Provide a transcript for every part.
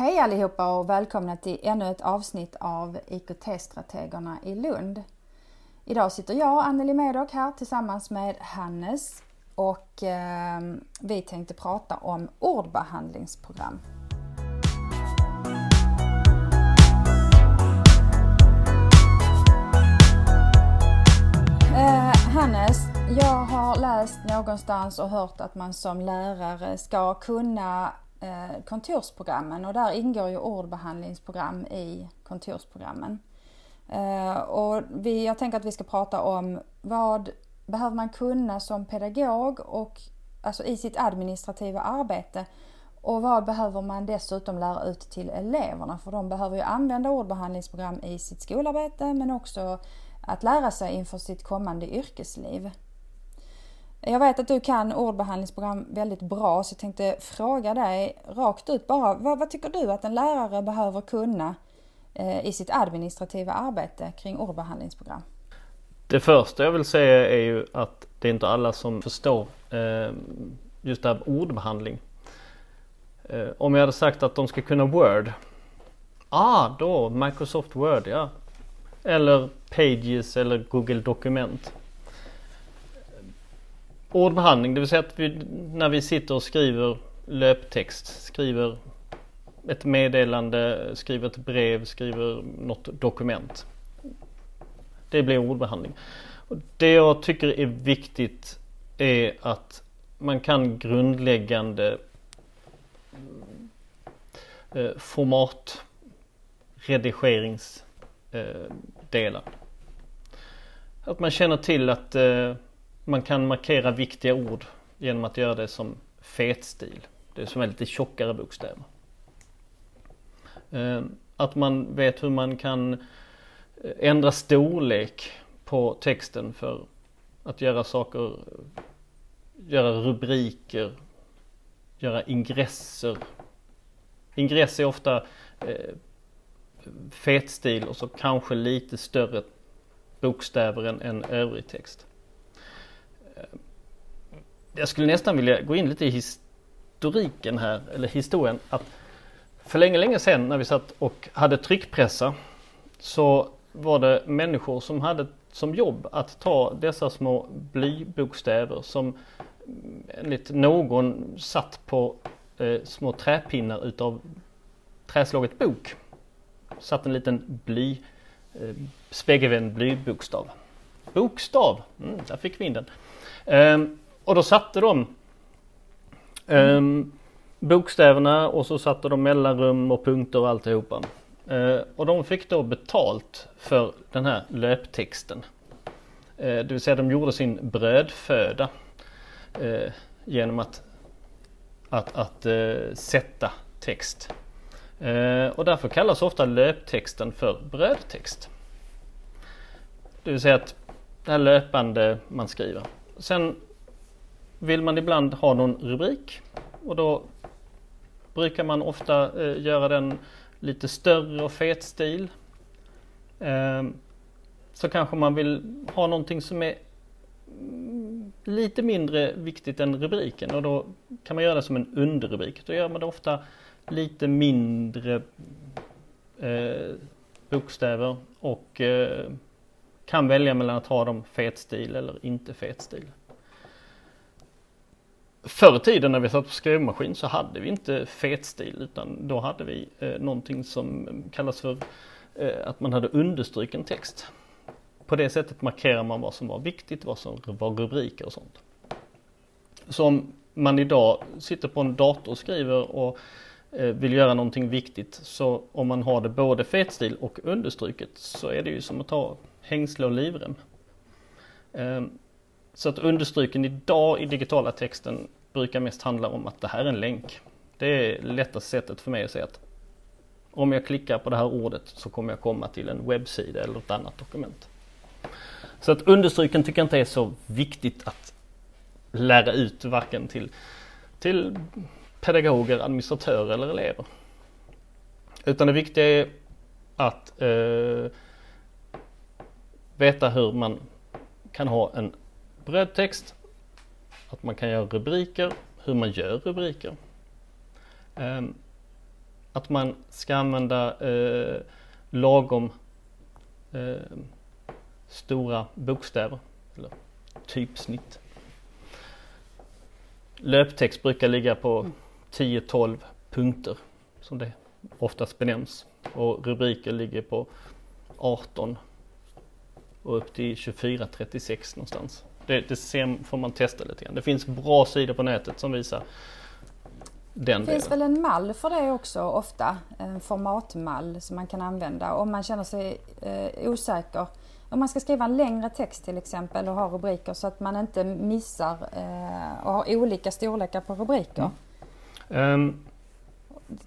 Hej allihopa och välkomna till ännu ett avsnitt av IKT-strategerna i Lund. Idag sitter jag, Anneli Medock, här tillsammans med Hannes och eh, vi tänkte prata om ordbehandlingsprogram. Eh, Hannes, jag har läst någonstans och hört att man som lärare ska kunna Eh, kontorsprogrammen och där ingår ju ordbehandlingsprogram i kontorsprogrammen. Eh, och vi, jag tänker att vi ska prata om vad behöver man kunna som pedagog och alltså i sitt administrativa arbete och vad behöver man dessutom lära ut till eleverna? För de behöver ju använda ordbehandlingsprogram i sitt skolarbete men också att lära sig inför sitt kommande yrkesliv. Jag vet att du kan ordbehandlingsprogram väldigt bra så jag tänkte fråga dig rakt ut bara. Vad, vad tycker du att en lärare behöver kunna eh, i sitt administrativa arbete kring ordbehandlingsprogram? Det första jag vill säga är ju att det är inte alla som förstår eh, just det här med ordbehandling. Eh, om jag hade sagt att de ska kunna Word. Ah, då Microsoft Word, ja. Eller Pages eller Google Dokument ordbehandling, det vill säga att vi, när vi sitter och skriver löptext, skriver ett meddelande, skriver ett brev, skriver något dokument. Det blir ordbehandling. Det jag tycker är viktigt är att man kan grundläggande eh, formatredigeringsdelar. Att man känner till att eh, man kan markera viktiga ord genom att göra det som fetstil. Det är som är lite tjockare bokstäver. Eh, att man vet hur man kan eh, ändra storlek på texten för att göra saker, göra rubriker, göra ingresser. Ingress är ofta eh, fetstil och så kanske lite större bokstäver än, än övrig text Eh, jag skulle nästan vilja gå in lite i historiken här, eller historien. Att för länge, länge sedan när vi satt och hade tryckpressar så var det människor som hade som jobb att ta dessa små blybokstäver som enligt någon satt på eh, små träpinnar utav träslaget bok. Satt en liten bly, eh, spegelvänd blybokstav. Bokstav, mm, där fick vi in den. Um, och då satte de um, bokstäverna och så satte de mellanrum och punkter och alltihopa. Uh, och de fick då betalt för den här löptexten. Uh, det vill säga de gjorde sin brödföda uh, genom att, att, att eh, sätta text. och därför kallas ofta löptexten för brödtext. Det vill säga att det här löpande man skriver. Sen vill man ibland ha någon rubrik och då brukar man ofta eh, göra den lite större och fet stil. Eh, så kanske man vill ha någonting som är mm, lite mindre viktigt än rubriken och då kan man göra det som en underrubrik. Då gör man det ofta lite mindre eh, bokstäver och eh, kan välja mellan att ha dem fet stil eller inte fet stil. Förr i tiden när vi satt på skrivmaskin så hade vi inte fet stil utan då hade vi eh, någonting som kallas för eh, att man hade understruken text. På det sättet markerar man vad som var viktigt, vad som var rubriker och sånt. Så om man idag sitter på en dator och skriver och eh, vill göra någonting viktigt så om man har det både fetstil och understruket så är det ju som att ta hängsle och livrem. Så att understryken idag i digitala texten brukar mest handla om att det här är en länk. Det är lättaste sättet för mig att säga att om jag klickar på det här ordet så kommer jag komma till en webbsida eller ett annat dokument. Så att understryken tycker jag inte är så viktigt att lära ut varken till, till pedagoger, administratörer eller elever. Utan det viktiga är att eh, veta hur man kan ha en brödtext, att man kan göra rubriker, hur man gör rubriker. Ehm, att man ska använda eh, lagom eh, stora bokstäver, eller typsnitt. Löptext brukar ligga på 10-12 punkter som det oftast benämns och rubriker ligger på 18 och upp till 24-36 någonstans. Det, det ser, får man testa lite grann. Det finns bra sidor på nätet som visar den Det finns delen. väl en mall för det också ofta, en formatmall som man kan använda om man känner sig eh, osäker. Om man ska skriva en längre text till exempel och ha rubriker så att man inte missar eh, och har olika storlekar på rubriker. Ehm,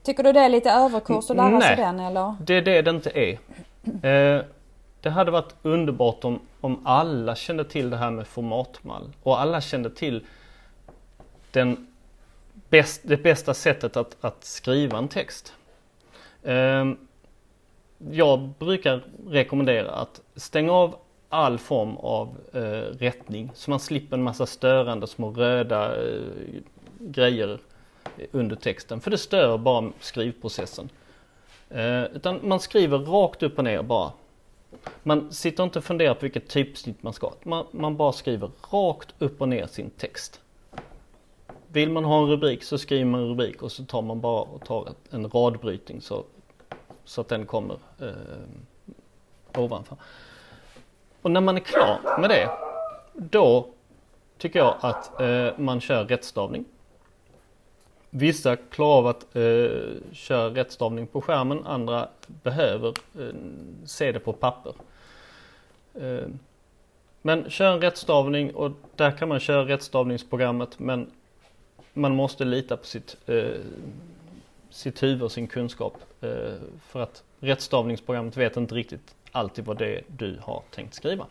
Tycker du det är lite överkurs att lära sig Nej. den eller? Det är det det inte är. Eh, det hade varit underbart om, om alla kände till det här med formatmall och alla kände till den bäst, det bästa sättet att, att skriva en text. Ehm, jag brukar rekommendera att stänga av all form av eh, rättning så man slipper en massa störande små röda eh, grejer under texten för det stör bara skrivprocessen. Eh, utan man skriver rakt upp och ner bara. Man sitter inte och funderar på vilket typsnitt man ska ha. Man, man bara skriver rakt upp och ner sin text. Vill man ha en rubrik så skriver man en rubrik och så tar man bara och tar en radbrytning så, så att den kommer eh, ovanför. Och när man är klar med det, då tycker jag att eh, man kör rättstavning. Vissa klarar av att eh, köra rättstavning på skärmen, andra behöver eh, se det på papper. Eh, men kör en rättstavning och där kan man köra rättstavningsprogrammet men man måste lita på sitt, eh, sitt huvud och sin kunskap. Eh, för att rättstavningsprogrammet vet inte riktigt alltid vad det är du har tänkt skriva.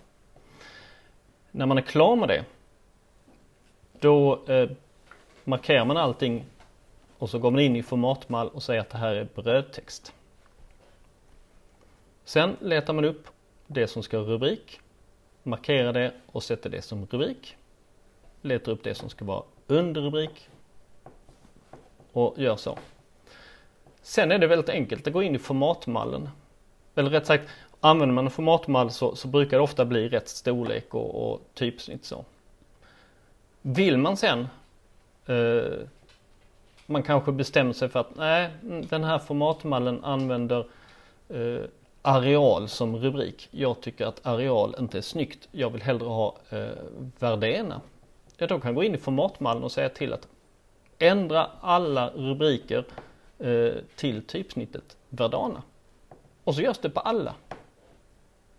När man är klar med det, då eh, markerar man allting och så går man in i formatmall och säger att det här är brödtext. Sen letar man upp det som ska ha rubrik, markerar det och sätter det som rubrik. Letar upp det som ska vara underrubrik och gör så. Sen är det väldigt enkelt att gå in i formatmallen. Eller rätt sagt, använder man en formatmall så, så brukar det ofta bli rätt storlek och, och typsnitt så. Vill man sen eh, man kanske bestämmer sig för att nej, den här formatmallen använder eh, areal som rubrik. Jag tycker att areal inte är snyggt. Jag vill hellre ha eh, Verdena. Ja, då kan jag gå in i formatmallen och säga till att ändra alla rubriker eh, till typsnittet Verdana. Och så görs det på alla.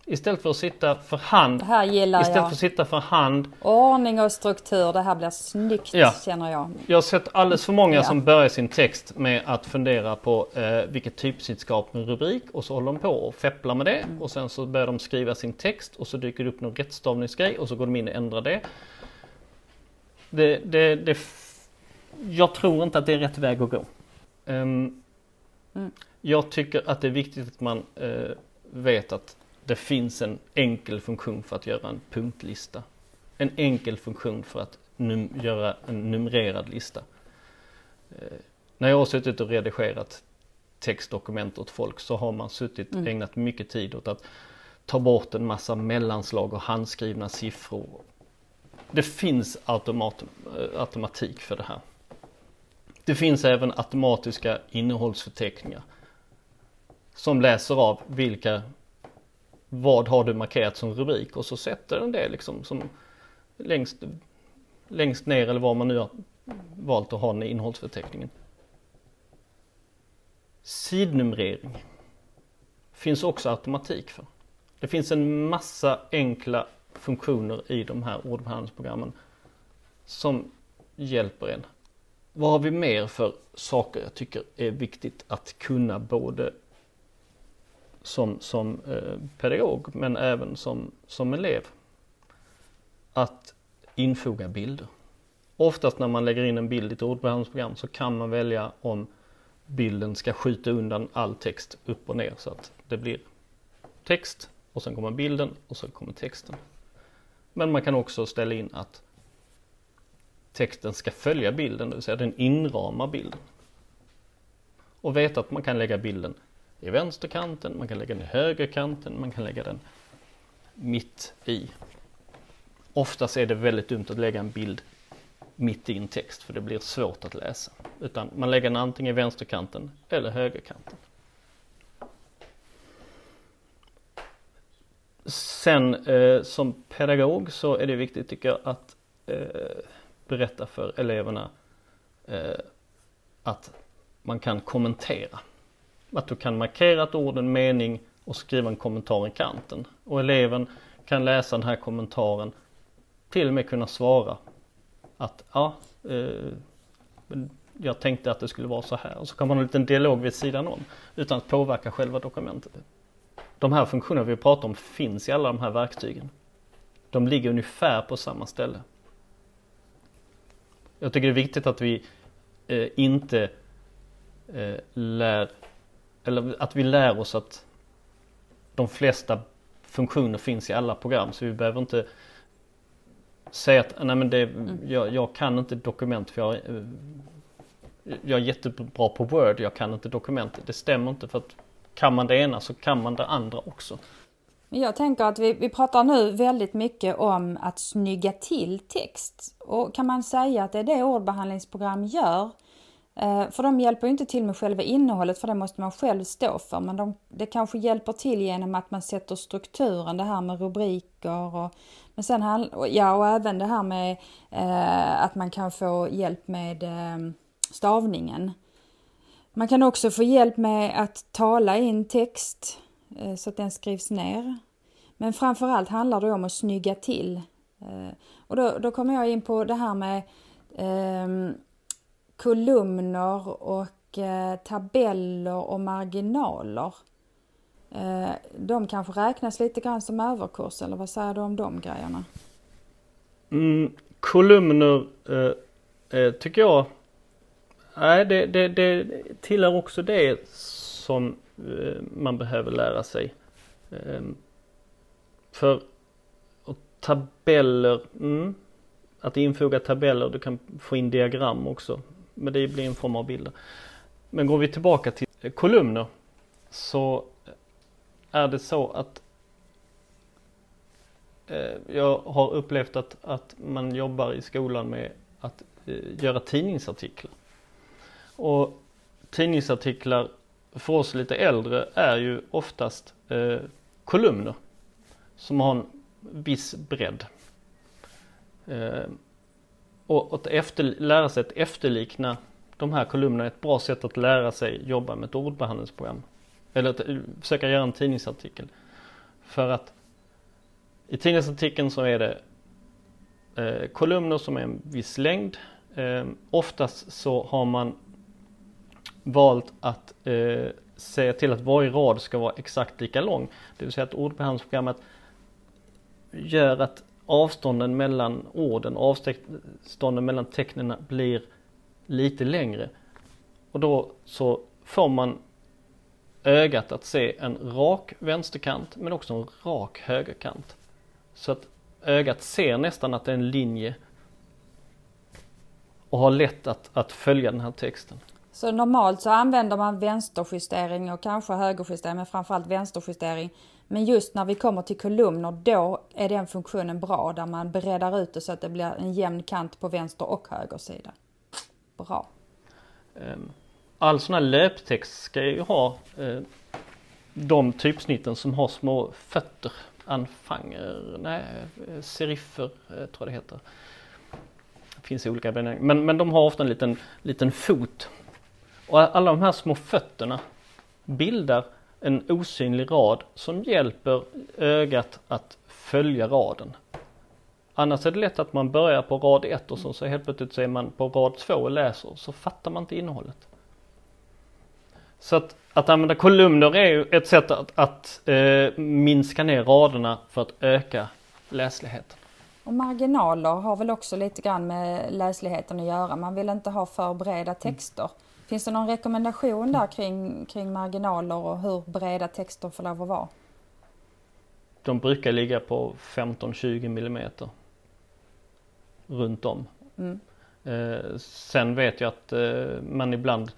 Istället för att sitta för hand Det här gillar Istället jag. för att sitta för hand Ordning och struktur, det här blir snyggt Ja. känner jag. Jag har sett alldeles för många Ja. som börjar sin text med att fundera på eh, vilket typsnitt ska ha med rubrik och så håller de på och fepplar med det Mm. och sen så börjar de skriva sin text och så dyker det upp någon rättstavningsgrej och så går de in och ändrar det. det, det, det jag tror inte att det är rätt väg att gå. Ehm, Mm. Jag tycker att det är viktigt att man eh, vet att det finns en enkel funktion för att göra en punktlista. En enkel funktion för att num- göra en numrerad lista. Eh, när jag har suttit och redigerat textdokument åt folk så har man suttit Mm. ägnat mycket tid åt att ta bort en massa mellanslag och handskrivna siffror. Det finns automat, eh, automatik för det här. Det finns även automatiska innehållsförteckningar som läser av vilka vad har du markerat som rubrik och så sätter den det liksom som längst, längst ner eller var man nu har valt att ha den i innehållsförteckningen. Sidnumrering finns också automatik för. Det finns en massa enkla funktioner i de här ordbehandlingsprogrammen som hjälper en. Vad har vi mer för saker jag tycker är viktigt att kunna både som, som eh, pedagog men även som, som elev. Att infoga bilder. Oftast när man lägger in en bild i ett ordbehandlingsprogram så kan man välja om bilden ska skjuta undan all text upp och ner så att det blir text och sen kommer bilden och så kommer texten. Men man kan också ställa in att texten ska följa bilden, det vill säga den inramar bilden. och veta att man kan lägga bilden i vänsterkanten, man kan lägga den i högerkanten, man kan lägga den mitt i. Oftast är det väldigt dumt att lägga en bild mitt i en text för det blir svårt att läsa. Utan man lägger den antingen i vänsterkanten eller högerkanten. Sen eh, som pedagog så är det viktigt tycker jag att eh, berätta för eleverna eh, att man kan kommentera. Att du kan markera ett ord, en mening och skriva en kommentar i kanten. Och eleven kan läsa den här kommentaren, till och med kunna svara att ja, eh, jag tänkte att det skulle vara så här. Och så kan man ha en liten dialog vid sidan om utan att påverka själva dokumentet. De här funktionerna vi pratar om finns i alla de här verktygen. De ligger ungefär på samma ställe. Jag tycker det är viktigt att vi eh, inte eh, lär, eller att vi lär oss att de flesta funktioner finns i alla program så vi behöver inte säga att nej men det, mm. jag, jag, kan inte dokument för jag, eh, jag är jättebra på Word, jag kan inte dokument. Det stämmer inte för att kan man det ena så kan man det andra också. Jag tänker att vi, vi pratar nu väldigt mycket om att snygga till text. Och kan man säga att det är det ordbehandlingsprogram gör? Eh, för de hjälper ju inte till med själva innehållet för det måste man själv stå för. Men de, det kanske hjälper till genom att man sätter strukturen, det här med rubriker och men sen ja, och även det här med eh, att man kan få hjälp med eh, stavningen. Man kan också få hjälp med att tala in text eh, så att den skrivs ner. Men framförallt handlar det om att snygga till. Eh, och då, då kommer jag in på det här med eh, kolumner och eh, tabeller och marginaler. Eh, de kanske räknas lite grann som överkurs eller vad säger du om de grejerna? Mm, kolumner eh, eh tycker jag Nej, det, det, det tillhör också det som eh, man behöver lära sig. Ehm, för och tabeller, mm, att infoga tabeller, du kan få in diagram också. Men det blir en form av bilder. Men går vi tillbaka till kolumner så är det så att eh, jag har upplevt att, att man jobbar i skolan med att eh, göra tidningsartiklar. Och tidningsartiklar för oss lite äldre är ju oftast eh, kolumner som har en viss bredd. Eh, och att efter, lära sig att efterlikna de här kolumnerna är ett bra sätt att lära sig jobba med ett ordbehandlingsprogram. Eller att eh, försöka göra en tidningsartikel. För att i tidningsartikeln så är det eh, kolumner som är en viss längd. Eh, oftast så har man valt att eh, säga till att varje rad ska vara exakt lika lång. Det vill säga att ordbehandlingsprogrammet gör att avstånden mellan orden, avstånden mellan tecknen blir lite längre. Och då så får man ögat att se en rak vänsterkant men också en rak högerkant. Så att ögat ser nästan att det är en linje och har lätt att, att följa den här texten. Så normalt så använder man vänsterjustering och kanske högerjustering men framförallt vänsterjustering. Men just när vi kommer till kolumner då är den funktionen bra där man breddar ut det så att det blir en jämn kant på vänster och höger sida. Bra. Ehm, all sån här löptext ska ju ha ehm, de typsnitten som har små fötter, anfanger, nej, eh, seriffer eh, tror jag det heter. Det finns olika benämningar, men, men de har ofta en liten, liten fot. Och alla de här små fötterna bildar en osynlig rad som hjälper ögat att följa raden. Annars är det lätt att man börjar på rad 1 och så, så helt plötsligt så är man på rad 2 och läser och så fattar man inte innehållet. Så att, att använda kolumner är ju ett sätt att, att eh, minska ner raderna för att öka läsligheten. Och marginaler har väl också lite grann med läsligheten att göra. Man vill inte ha för breda texter. Finns det någon rekommendation där kring, kring marginaler och hur breda texter får lov att vara? De brukar ligga på 15-20 millimeter runt om. Mm. Eh, sen vet jag att eh, man ibland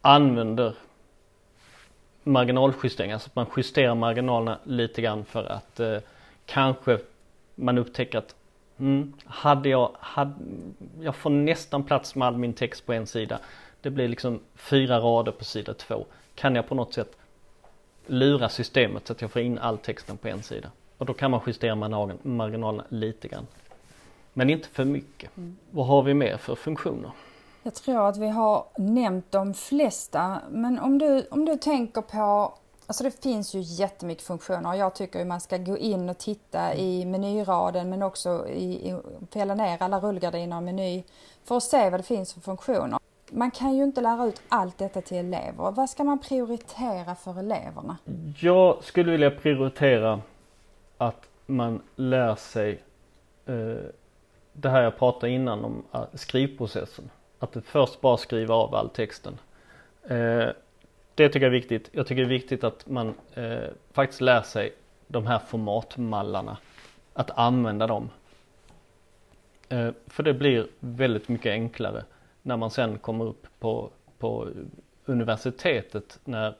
använder marginaljusteringar, så att man justerar marginalerna lite grann för att eh, kanske man upptäcker att mm, hade jag, hade, jag får nästan plats med all min text på en sida. Det blir liksom fyra rader på sida två. Kan jag på något sätt lura systemet så att jag får in all texten på en sida. Och då kan man justera marginalerna lite grann. Men inte för mycket. Mm. Vad har vi mer för funktioner? Jag tror att vi har nämnt de flesta, men om du, om du tänker på Alltså det finns ju jättemycket funktioner. Jag tycker man ska gå in och titta i menyraden men också i, i, fälla ner alla rullgardiner och meny för att se vad det finns för funktioner. Man kan ju inte lära ut allt detta till elever. Vad ska man prioritera för eleverna? Jag skulle vilja prioritera att man lär sig eh, det här jag pratade innan om uh, skrivprocessen. Att först bara skriva av all texten. Eh, det tycker jag är viktigt. Jag tycker det är viktigt att man eh, faktiskt lär sig de här formatmallarna. Att använda dem. Eh, för det blir väldigt mycket enklare när man sen kommer upp på, på universitetet när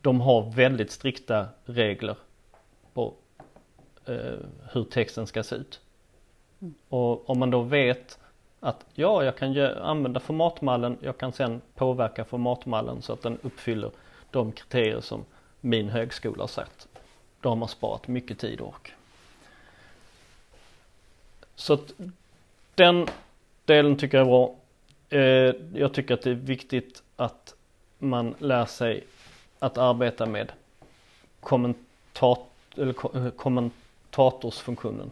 de har väldigt strikta regler på eh, hur texten ska se ut. Mm. Och om man då vet att ja, jag kan använda formatmallen, jag kan sen påverka formatmallen så att den uppfyller de kriterier som min högskola har sagt. Då har man sparat mycket tid och ork. Så att den delen tycker jag är bra. Eh, jag tycker att det är viktigt att man lär sig att arbeta med kommentat eller kommentatorsfunktionen.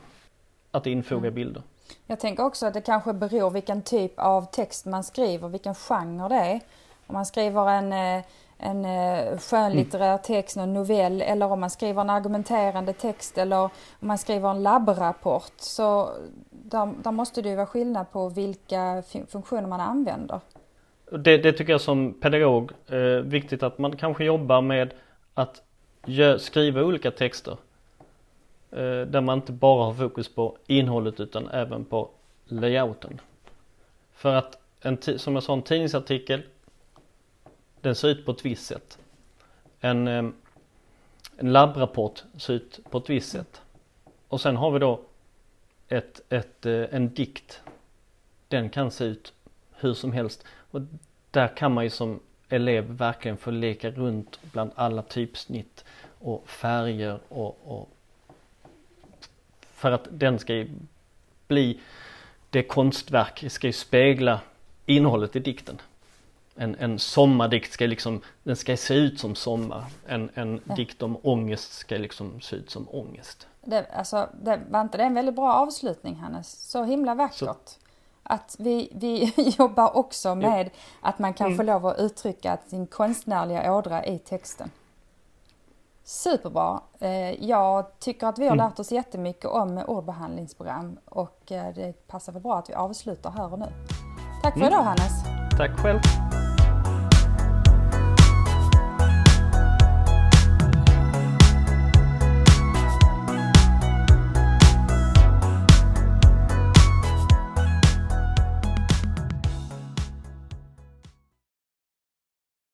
Att infoga mm. bilder. Jag tänker också att det kanske beror vilken typ av text man skriver, vilken genre det är. Om man skriver en, eh, en eh, skönlitterär text, en novell eller om man skriver en argumenterande text eller om man skriver en labbrapport. Så där, där måste det ju vara skillnad på vilka funktioner man använder. Det, det tycker jag som pedagog är eh, viktigt att man kanske jobbar med att skriva olika texter. Eh, där man inte bara har fokus på innehållet utan även på layouten. För att en, som jag sa, en tidningsartikel den ser ut på ett visst sätt. En, eh, en labbrapport ser ut på ett visst sätt. Och sen har vi då ett, ett, eh, en dikt. Den kan se ut hur som helst. Och där kan man ju som elev verkligen få leka runt bland alla typsnitt och färger och, och för att den ska bli det konstverk, ska ju spegla innehållet i dikten. En, en sommardikt ska liksom, den ska se ut som sommar. En, en ja. dikt om ångest ska liksom se ut som ångest. Det, alltså, det, var inte det en väldigt bra avslutning Hannes? Så himla vackert. Så. Att vi, vi jobbar också med ja. att man kan mm. få lov att uttrycka sin konstnärliga ådra i texten. Superbra. Eh, jag tycker att vi har mm. lärt oss jättemycket om ordbehandlingsprogram och eh, det passar väl bra att vi avslutar här och nu. Tack för mm. idag Hannes. Tack själv.